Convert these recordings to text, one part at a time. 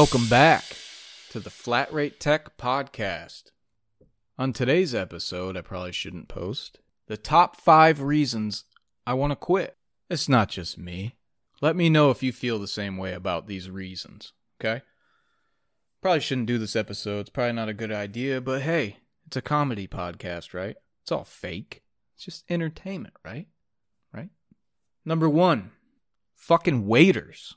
Welcome back to the Flat Rate Tech Podcast. On today's episode, I probably shouldn't post the top five reasons I want to quit. It's not just me. Let me know if you feel the same way about these reasons, okay? Probably shouldn't do this episode. It's probably not a good idea, but hey, it's a comedy podcast, right? It's all fake. It's just entertainment, right? Right? Number one, fucking waiters.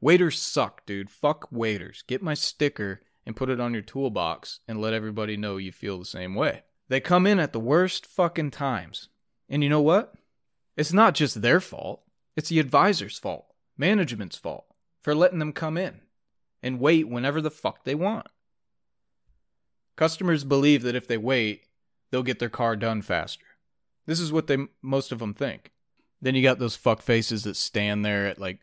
Waiters suck, dude. Fuck waiters. Get my sticker and put it on your toolbox and let everybody know you feel the same way. They come in at the worst fucking times. And you know what? It's not just their fault. It's the advisor's fault, management's fault for letting them come in and wait whenever the fuck they want. Customers believe that if they wait, they'll get their car done faster. This is what they most of them think. Then you got those fuck faces that stand there at like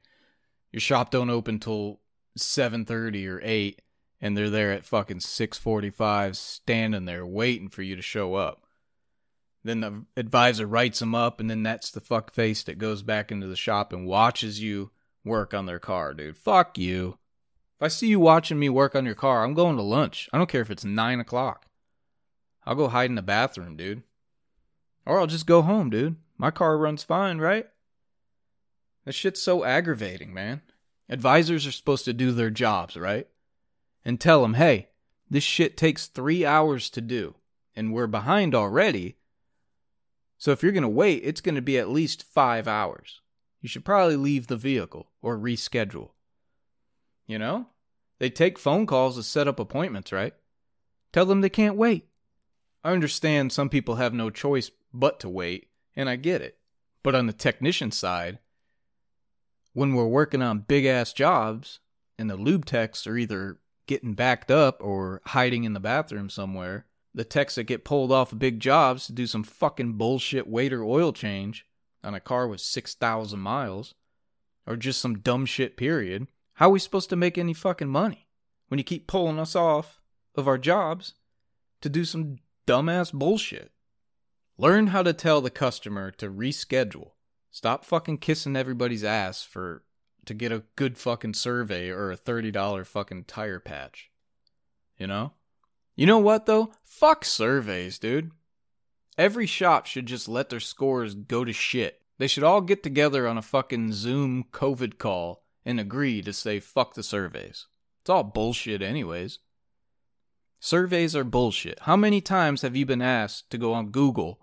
your shop don't open till 7:30 or 8 and they're there at fucking 6:45 standing there waiting for you to show up. Then the advisor writes them up and then that's the fuck face that goes back into the shop and watches you work on their car, dude. Fuck you. If I see you watching me work on your car, I'm going to lunch. I don't care if it's 9 o'clock. I'll go hide in the bathroom, dude. Or I'll just go home, dude. My car runs fine, right? This shit's so aggravating, man. Advisors are supposed to do their jobs, right? And tell them, hey, this shit takes three hours to do, and we're behind already. So if you're going to wait, it's going to be at least five hours. You should probably leave the vehicle or reschedule. You know? They take phone calls to set up appointments, right? Tell them they can't wait. I understand some people have no choice but to wait, and I get it. But on the technician side, when we're working on big ass jobs and the lube techs are either getting backed up or hiding in the bathroom somewhere, the techs that get pulled off of big jobs to do some fucking bullshit waiter oil change on a car with 6,000 miles, or just some dumb shit period, how are we supposed to make any fucking money when you keep pulling us off of our jobs to do some dumbass bullshit? Learn how to tell the customer to reschedule Stop fucking kissing everybody's ass for to get a good fucking survey or a $30 fucking tire patch. You know? You know what though? Fuck surveys, dude. Every shop should just let their scores go to shit. They should all get together on a fucking Zoom COVID call and agree to say fuck the surveys. It's all bullshit, anyways. Surveys are bullshit. How many times have you been asked to go on Google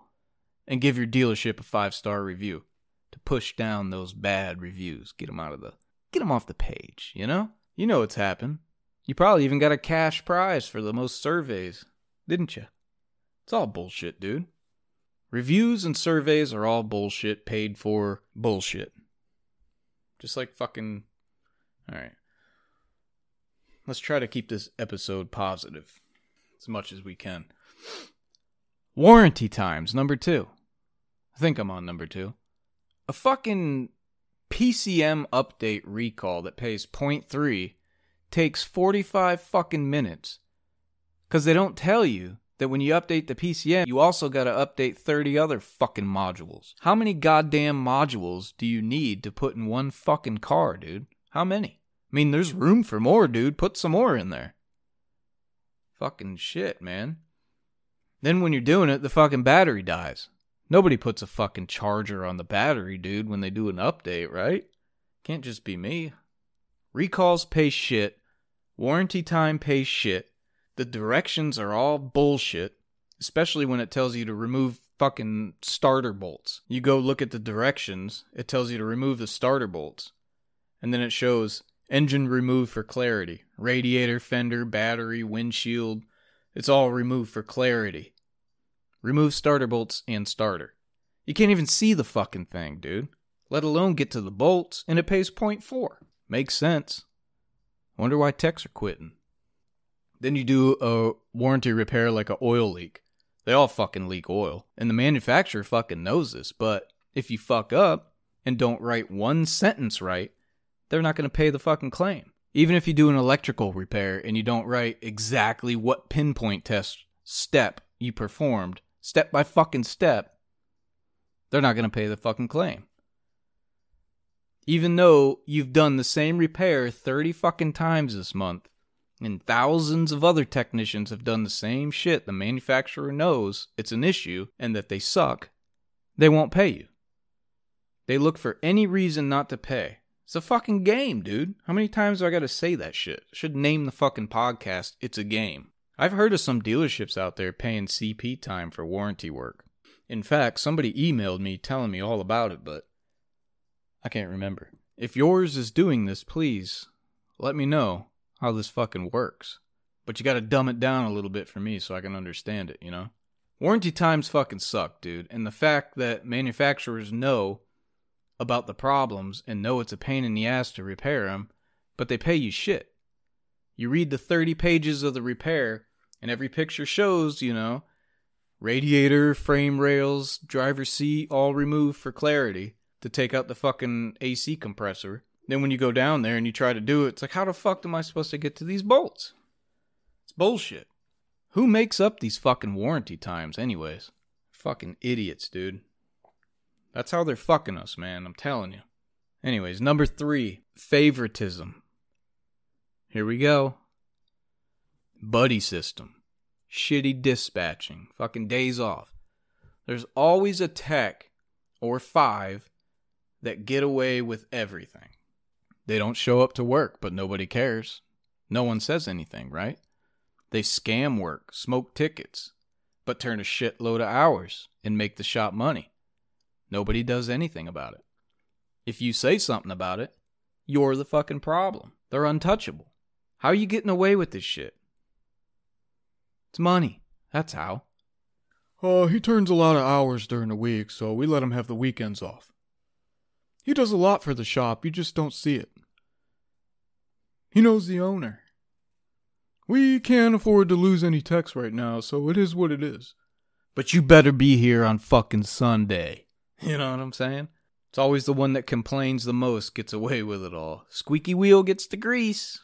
and give your dealership a five star review? To push down those bad reviews, get them out of the, get them off the page. You know, you know what's happened. You probably even got a cash prize for the most surveys, didn't you? It's all bullshit, dude. Reviews and surveys are all bullshit, paid for bullshit. Just like fucking. Alright. Let's try to keep this episode positive as much as we can. Warranty times, number two. I think I'm on number two a fucking PCM update recall that pays 0.3 takes 45 fucking minutes. Cause they don't tell you that when you update the PCM, you also gotta update 30 other fucking modules. How many goddamn modules do you need to put in one fucking car, dude? How many? I mean, there's room for more, dude. Put some more in there. Fucking shit, man. Then when you're doing it, the fucking battery dies. Nobody puts a fucking charger on the battery, dude, when they do an update, right? Can't just be me. Recalls pay shit. Warranty time pays shit. The directions are all bullshit, especially when it tells you to remove fucking starter bolts. You go look at the directions, it tells you to remove the starter bolts. And then it shows engine removed for clarity, radiator, fender, battery, windshield. It's all removed for clarity. Remove starter bolts and starter. You can't even see the fucking thing, dude. Let alone get to the bolts, and it pays 0.4. Makes sense. Wonder why techs are quitting. Then you do a warranty repair like an oil leak. They all fucking leak oil. And the manufacturer fucking knows this, but if you fuck up and don't write one sentence right, they're not going to pay the fucking claim. Even if you do an electrical repair and you don't write exactly what pinpoint test step you performed, step by fucking step, they're not going to pay the fucking claim. Even though you've done the same repair 30 fucking times this month, and thousands of other technicians have done the same shit, the manufacturer knows it's an issue and that they suck, they won't pay you. They look for any reason not to pay. It's a fucking game, dude. How many times do I gotta say that shit? I should name the fucking podcast It's a Game. I've heard of some dealerships out there paying CP time for warranty work. In fact, somebody emailed me telling me all about it, but I can't remember. If yours is doing this, please let me know how this fucking works. But you gotta dumb it down a little bit for me so I can understand it, you know? Warranty times fucking suck, dude. And the fact that manufacturers know about the problems and know it's a pain in the ass to repair them, but they pay you shit. You read the 30 pages of the repair, and every picture shows, you know, radiator, frame rails, driver seat, all removed for clarity to take out the fucking AC compressor. Then when you go down there and you try to do it, it's like, how the fuck am I supposed to get to these bolts? It's bullshit. Who makes up these fucking warranty times, anyways? Fucking idiots, dude. That's how they're fucking us, man. I'm telling you. Anyways, number three, favoritism. Here we go. Buddy system. Shitty dispatching. Fucking days off. There's always a tech or five that get away with everything. They don't show up to work, but nobody cares. No one says anything, right? They scam work, smoke tickets, but turn a shitload of hours and make the shop money. Nobody does anything about it. If you say something about it, you're the fucking problem. They're untouchable. How are you getting away with this shit? It's money. That's how. Uh, he turns a lot of hours during the week, so we let him have the weekends off. He does a lot for the shop, you just don't see it. He knows the owner. We can't afford to lose any techs right now, so it is what it is. But you better be here on fucking Sunday. You know what I'm saying? It's always the one that complains the most gets away with it all. Squeaky wheel gets the grease.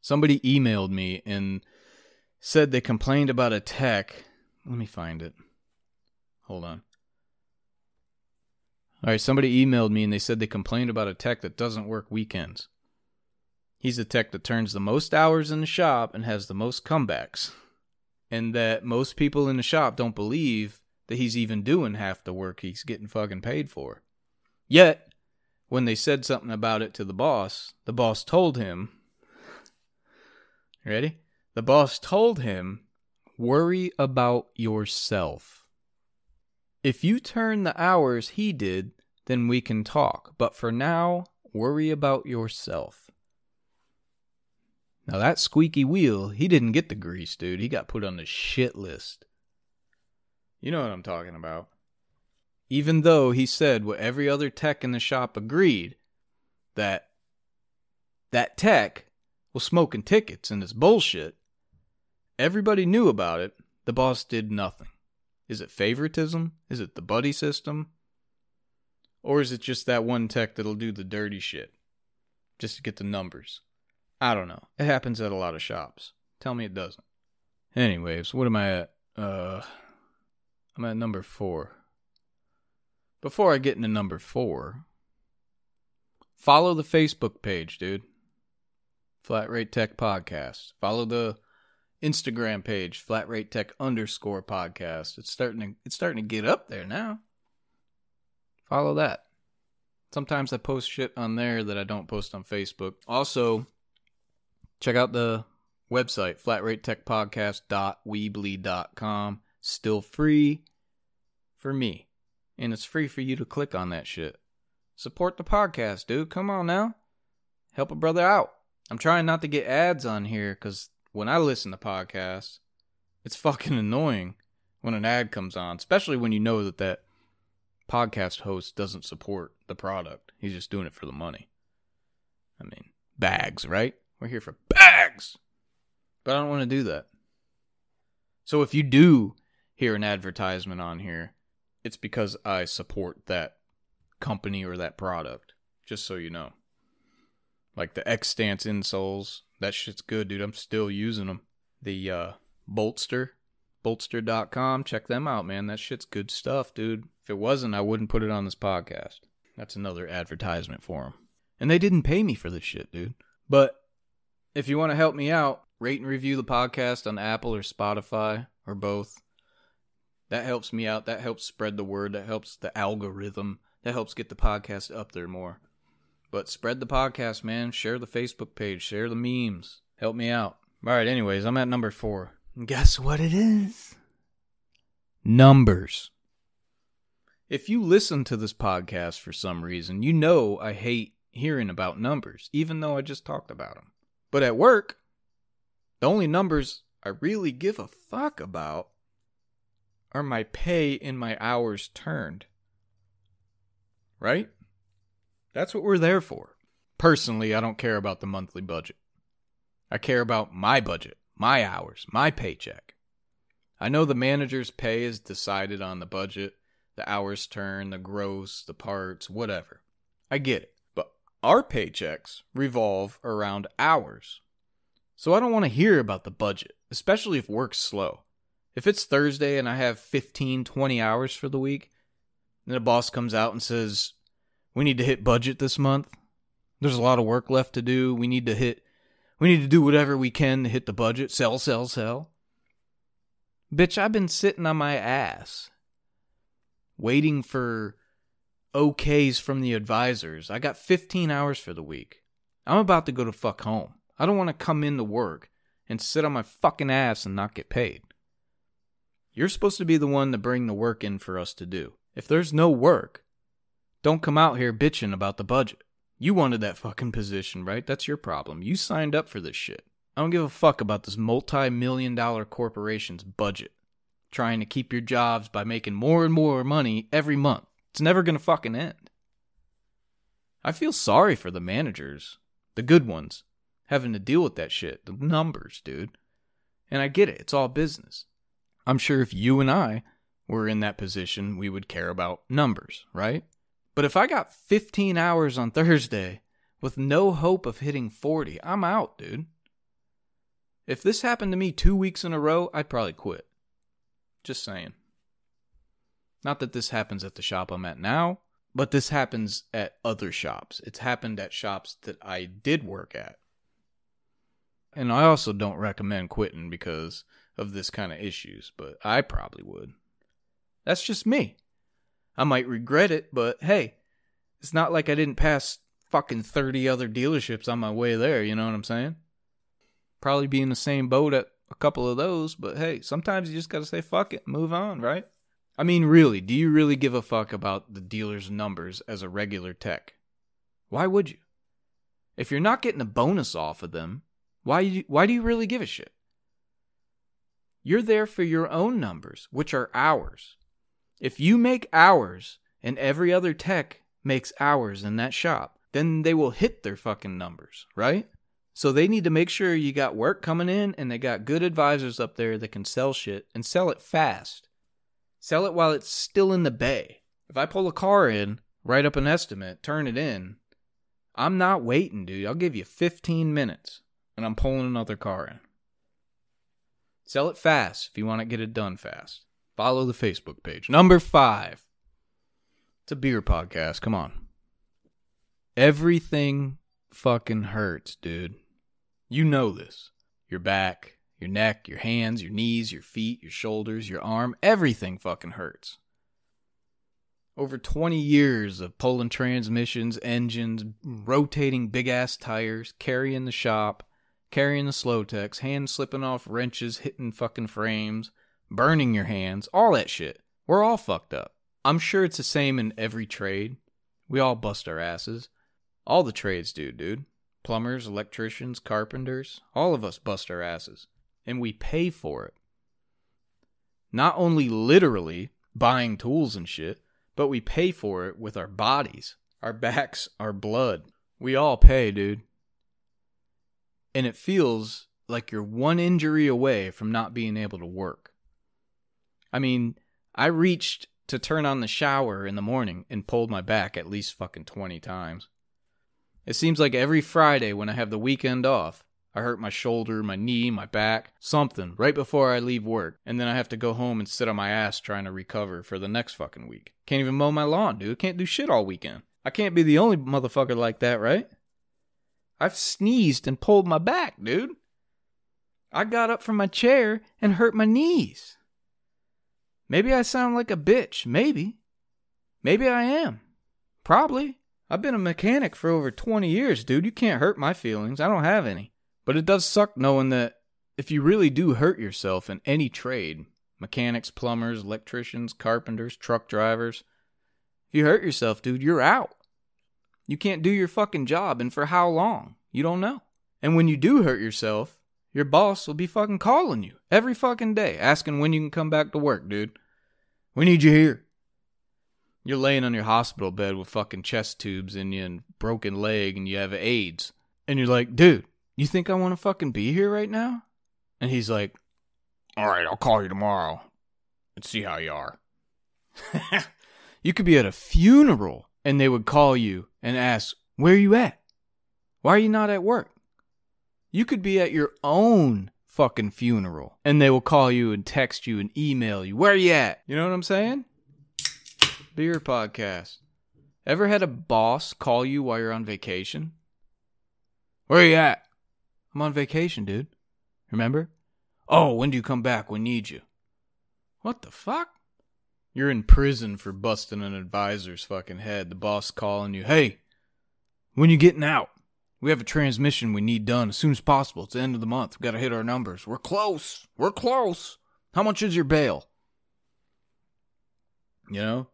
Somebody emailed me and said they complained about a tech. Let me find it. Hold on. All right, somebody emailed me and they said they complained about a tech that doesn't work weekends. He's the tech that turns the most hours in the shop and has the most comebacks. And that most people in the shop don't believe that he's even doing half the work he's getting fucking paid for. Yet, when they said something about it to the boss, the boss told him, Ready? The boss told him, worry about yourself. If you turn the hours he did, then we can talk. But for now, worry about yourself. Now that squeaky wheel, he didn't get the grease, dude. He got put on the shit list. You know what I'm talking about. Even though he said what every other tech in the shop agreed that that tech was smoking tickets and this bullshit, everybody knew about it. The boss did nothing. Is it favoritism? Is it the buddy system? Or is it just that one tech that'll do the dirty shit just to get the numbers? I don't know. It happens at a lot of shops. Tell me it doesn't. Anyways, what am I at? Uh I'm at number four. Before I get into number four, follow the Facebook page, dude. Flat Rate Tech Podcast. Follow the Instagram page, Flat Rate Tech underscore podcast. It's starting to it's starting to get up there now. Follow that. Sometimes I post shit on there that I don't post on Facebook. Also, check out the website, flatratetechpodcast.weebly.com still free for me. And it's free for you to click on that shit. Support the podcast, dude. Come on now. Help a brother out. I'm trying not to get ads on here because when I listen to podcasts, it's fucking annoying when an ad comes on, especially when you know that that podcast host doesn't support the product. He's just doing it for the money. I mean, bags, right? We're here for bags. But I don't want to do that. So if you do hear an advertisement on here, it's because I support that company or that product. Just so you know. Like the X Stance insoles, that shit's good, dude. I'm still using them. The uh, Bolster, bolster.com, check them out, man. That shit's good stuff, dude. If it wasn't, I wouldn't put it on this podcast. That's another advertisement for them. And they didn't pay me for this shit, dude. But if you want to help me out, rate and review the podcast on Apple or Spotify or both. That helps me out. That helps spread the word. That helps the algorithm. That helps get the podcast up there more. But spread the podcast, man. Share the Facebook page. Share the memes. Help me out. All right, anyways, I'm at number four. And guess what it is? Numbers. If you listen to this podcast for some reason, you know I hate hearing about numbers, even though I just talked about them. But at work, the only numbers I really give a fuck about are my pay and my hours turned. Right? That's what we're there for. Personally, I don't care about the monthly budget. I care about my budget, my hours, my paycheck. I know the manager's pay is decided on the budget, the hours turned, the gross, the parts, whatever. I get it. But our paychecks revolve around hours. So I don't want to hear about the budget, especially if work's slow. If it's Thursday and I have 15, 20 hours for the week, and the boss comes out and says, We need to hit budget this month. There's a lot of work left to do. We need to hit, we need to do whatever we can to hit the budget. Sell, sell, sell. Bitch, I've been sitting on my ass waiting for okays from the advisors. I got 15 hours for the week. I'm about to go to fuck home. I don't want to come into work and sit on my fucking ass and not get paid. You're supposed to be the one to bring the work in for us to do. If there's no work, don't come out here bitching about the budget. You wanted that fucking position, right? That's your problem. You signed up for this shit. I don't give a fuck about this multi million dollar corporation's budget. Trying to keep your jobs by making more and more money every month. It's never gonna fucking end. I feel sorry for the managers, the good ones, having to deal with that shit. The numbers, dude. And I get it, it's all business. I'm sure if you and I were in that position, we would care about numbers, right? But if I got 15 hours on Thursday with no hope of hitting 40, I'm out, dude. If this happened to me two weeks in a row, I'd probably quit. Just saying. Not that this happens at the shop I'm at now, but this happens at other shops. It's happened at shops that I did work at. And I also don't recommend quitting because of this kind of issues, but I probably would. That's just me. I might regret it, but hey, it's not like I didn't pass fucking 30 other dealerships on my way there, you know what I'm saying? Probably be in the same boat at a couple of those, but hey, sometimes you just gotta say fuck it, move on, right? I mean, really, do you really give a fuck about the dealer's numbers as a regular tech? Why would you? If you're not getting a bonus off of them, why why do you really give a shit? You're there for your own numbers, which are hours. If you make hours and every other tech makes hours in that shop, then they will hit their fucking numbers, right? So they need to make sure you got work coming in and they got good advisors up there that can sell shit and sell it fast. Sell it while it's still in the bay. If I pull a car in, write up an estimate, turn it in, I'm not waiting, dude. I'll give you 15 minutes and I'm pulling another car in. Sell it fast if you want to get it done fast. Follow the Facebook page. Number five. It's a beer podcast. Come on. Everything fucking hurts, dude. You know this. Your back, your neck, your hands, your knees, your feet, your shoulders, your arm, everything fucking hurts. Over 20 years of pulling transmissions, engines, rotating big ass tires, carrying the shop, carrying the slow techs, hands slipping off wrenches, hitting fucking frames, burning your hands, all that shit. We're all fucked up. I'm sure it's the same in every trade. We all bust our asses. All the trades do, dude. Plumbers, electricians, carpenters, all of us bust our asses. And we pay for it. Not only literally buying tools and shit, but we pay for it with our bodies, our backs, our blood. We all pay, dude and it feels like you're one injury away from not being able to work. I mean, I reached to turn on the shower in the morning and pulled my back at least fucking 20 times. It seems like every Friday when I have the weekend off, I hurt my shoulder, my knee, my back, something right before I leave work, and then I have to go home and sit on my ass trying to recover for the next fucking week. Can't even mow my lawn, dude. Can't do shit all weekend. I can't be the only motherfucker like that, right? I've sneezed and pulled my back, dude. I got up from my chair and hurt my knees. Maybe I sound like a bitch. Maybe. Maybe I am. Probably. I've been a mechanic for over 20 years, dude. You can't hurt my feelings. I don't have any. But it does suck knowing that if you really do hurt yourself in any trade mechanics, plumbers, electricians, carpenters, truck drivers if you hurt yourself, dude, you're out. You can't do your fucking job, and for how long? You don't know. And when you do hurt yourself, your boss will be fucking calling you every fucking day, asking when you can come back to work, dude. We need you here. You're laying on your hospital bed with fucking chest tubes in you and broken leg and you have AIDS. And you're like, dude, you think I want to fucking be here right now? And he's like, all right, I'll call you tomorrow and see how you are. you could be at a funeral and they would call you and ask, where are you at? Why are you not at work? You could be at your own fucking funeral and they will call you and text you and email you. Where you at? You know what I'm saying? Beer podcast. Ever had a boss call you while you're on vacation? Where you at? I'm on vacation, dude. Remember? Oh, when do you come back? We need you. What the fuck? You're in prison for busting an advisor's fucking head. The boss calling you, hey, when you getting out? We have a transmission we need done as soon as possible. It's the end of the month. We've gotta hit our numbers. We're close. We're close. How much is your bail? You know?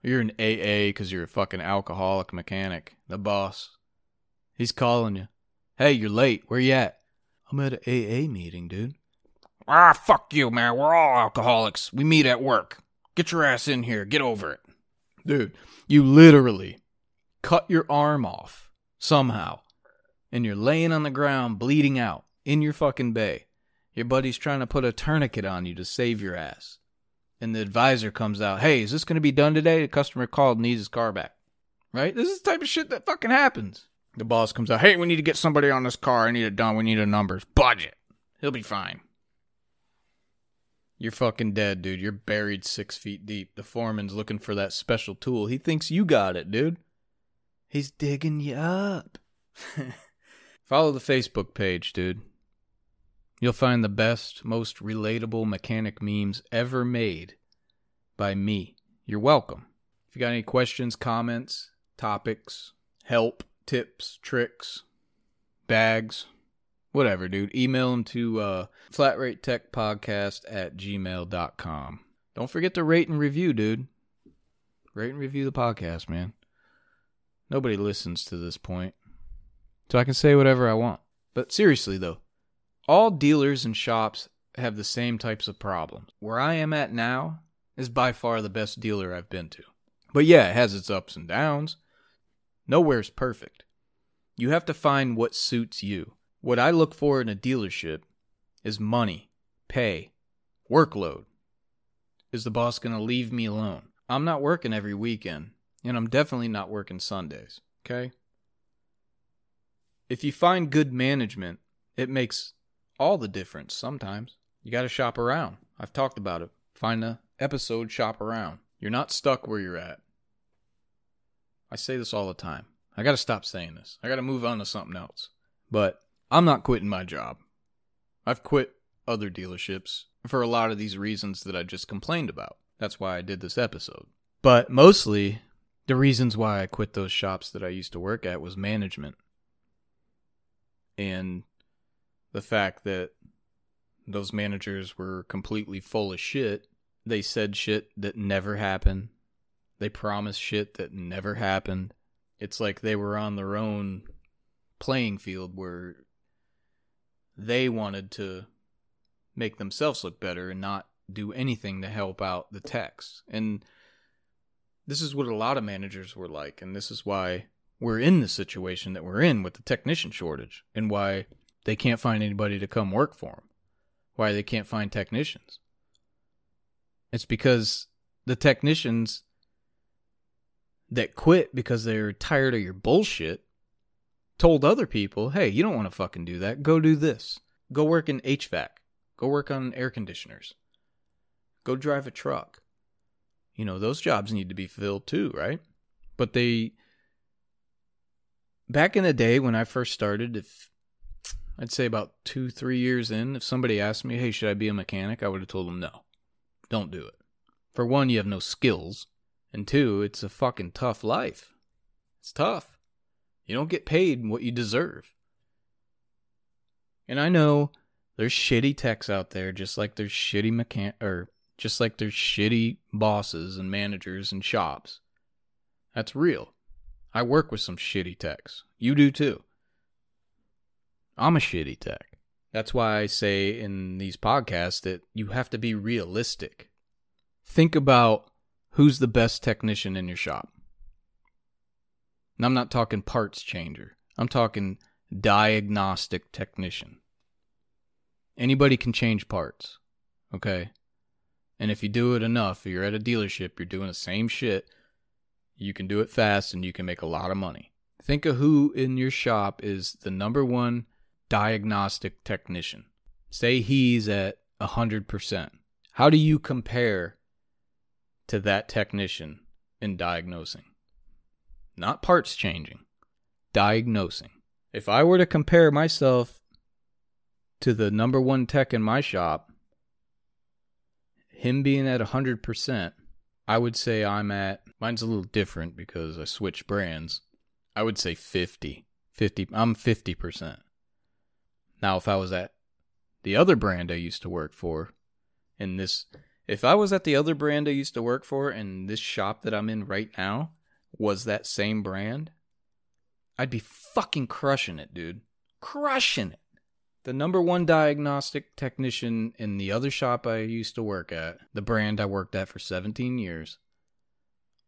You're an AA because you're a fucking alcoholic mechanic. The boss. He's calling you. Hey, you're late. Where you at? I'm at an AA meeting, dude. Ah, fuck you, man. We're all alcoholics. We meet at work. Get your ass in here. Get over it. Dude, you literally cut your arm off somehow and you're laying on the ground bleeding out in your fucking bay. Your buddy's trying to put a tourniquet on you to save your ass. And the advisor comes out, hey, is this going to be done today? The customer called needs his car back. Right? This is the type of shit that fucking happens. The boss comes out, hey, we need to get somebody on this car. I need it done. We need a numbers. Budget. He'll be fine. You're fucking dead, dude. You're buried six feet deep. The foreman's looking for that special tool. He thinks you got it, dude. He's digging you up. Follow the Facebook page, dude. You'll find the best, most relatable mechanic memes ever made by me. You're welcome. If you got any questions, comments, topics, help, tips, tricks, bags, whatever, dude, email them to uh, flatratetechpodcast at gmail.com. Don't forget to rate and review, dude. Rate and review the podcast, man. Nobody listens to this point. So I can say whatever I want. But seriously, though, all dealers and shops have the same types of problems. Where I am at now is by far the best dealer I've been to. But yeah, it has its ups and downs. Nowhere's perfect. You have to find what suits you. What I look for in a dealership is money, pay, workload. Is the boss going to leave me alone? I'm not working every weekend, and I'm definitely not working Sundays, okay? If you find good management, it makes all the difference sometimes. You got to shop around. I've talked about it. Find a episode, shop around. You're not stuck where you're at. I say this all the time. I got to stop saying this. I got to move on to something else. But I'm not quitting my job. I've quit other dealerships for a lot of these reasons that I just complained about. That's why I did this episode. But mostly, the reasons why I quit those shops that I used to work at was management. And the fact that those managers were completely full of shit. They said shit that never happened. They promised shit that never happened. It's like they were on their own playing field where they wanted to make themselves look better and not do anything to help out the techs. And this is what a lot of managers were like. And this is why we're in the situation that we're in with the technician shortage and why they can't find anybody to come work for them. Why they can't find technicians. It's because the technicians that quit because they're tired of your bullshit told other people, hey, you don't want to fucking do that. Go do this. Go work in HVAC. Go work on air conditioners. Go drive a truck. You know, those jobs need to be filled too, right? But they back in the day when I first started, if I'd say about two, three years in, if somebody asked me, hey, should I be a mechanic? I would have told them no. Don't do it. For one, you have no skills. And two, it's a fucking tough life. It's tough. You don't get paid what you deserve. And I know there's shitty techs out there, just like there's shitty mechan or just like there's shitty bosses and managers and shops. That's real. I work with some shitty techs. You do too. I'm a shitty tech. That's why I say in these podcasts that you have to be realistic. Think about who's the best technician in your shop. And I'm not talking parts changer. I'm talking diagnostic technician. Anybody can change parts, okay? And if you do it enough, you're at a dealership, you're doing the same shit, you can do it fast and you can make a lot of money. Think of who in your shop is the number one diagnostic technician. Say he's at 100%. How do you compare to that technician in diagnosing? Not parts changing, diagnosing. If I were to compare myself to the number one tech in my shop, him being at 100%, I would say I'm at, mine's a little different because I switched brands. I would say 50. 50 I'm 50%. Now, if I was at the other brand I used to work for, in this, if I was at the other brand I used to work for, and this shop that I'm in right now was that same brand, I'd be fucking crushing it, dude. Crushing it. The number one diagnostic technician in the other shop I used to work at, the brand I worked at for 17 years,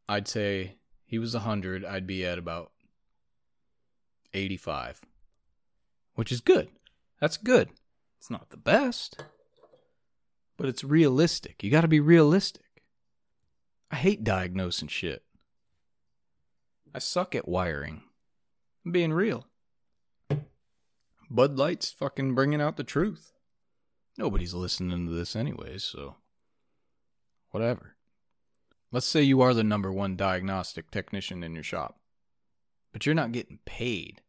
I'd say he was 100, I'd be at about 85, which is good. That's good. It's not the best, but it's realistic. You got to be realistic. I hate diagnosing shit. I suck at wiring. I'm being real. Bud Light's fucking bringing out the truth. Nobody's listening to this anyways, so whatever. Let's say you are the number one diagnostic technician in your shop, but you're not getting paid.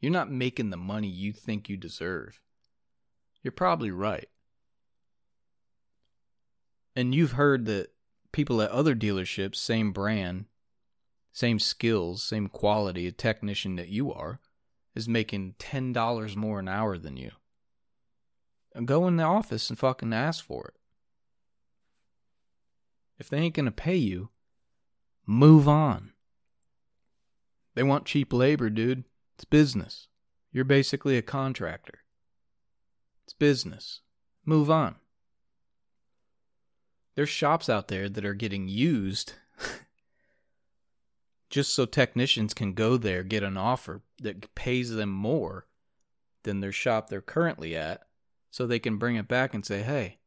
You're not making the money you think you deserve. You're probably right. And you've heard that people at other dealerships, same brand, same skills, same quality, a technician that you are, is making $10 more an hour than you. Go in the office and fucking ask for it. If they ain't to pay you, move on. They want cheap labor, dude. It's business. You're basically a contractor. It's business. Move on. There's shops out there that are getting used just so technicians can go there, get an offer that pays them more than their shop they're currently at, so they can bring it back and say, hey,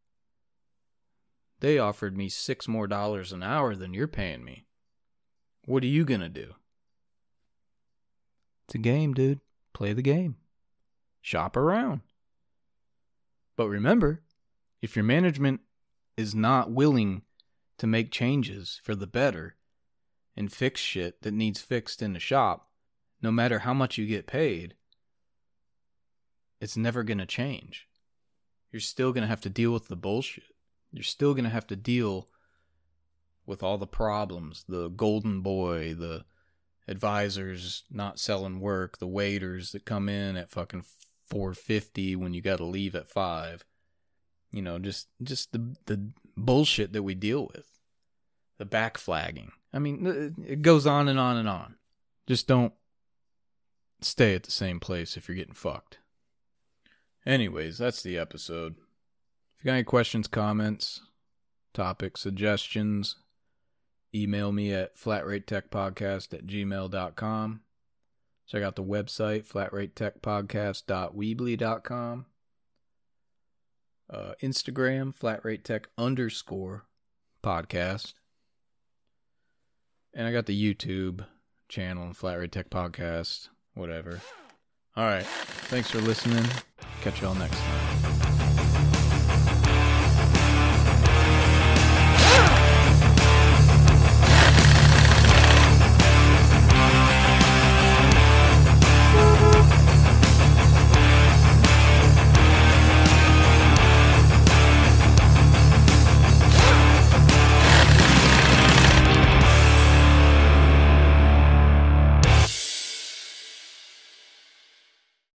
they offered me six more dollars an hour than you're paying me. What are you going to do? It's a game, dude. Play the game. Shop around. But remember, if your management is not willing to make changes for the better and fix shit that needs fixed in the shop, no matter how much you get paid, it's never going to change. You're still going to have to deal with the bullshit. You're still going to have to deal with all the problems the golden boy, the advisors not selling work, the waiters that come in at fucking 450 when you got to leave at 5. You know, just just the the bullshit that we deal with. The back flagging. I mean, it goes on and on and on. Just don't stay at the same place if you're getting fucked. Anyways, that's the episode. If you got any questions, comments, topic suggestions, email me at flatratetechpodcast at gmail.com. Check out the website, flatratetechpodcast.weebly.com. Uh, Instagram, flatratetech underscore podcast. And I got the YouTube channel, Flat Rate Tech Podcast, whatever. All right. Thanks for listening. Catch y'all next time.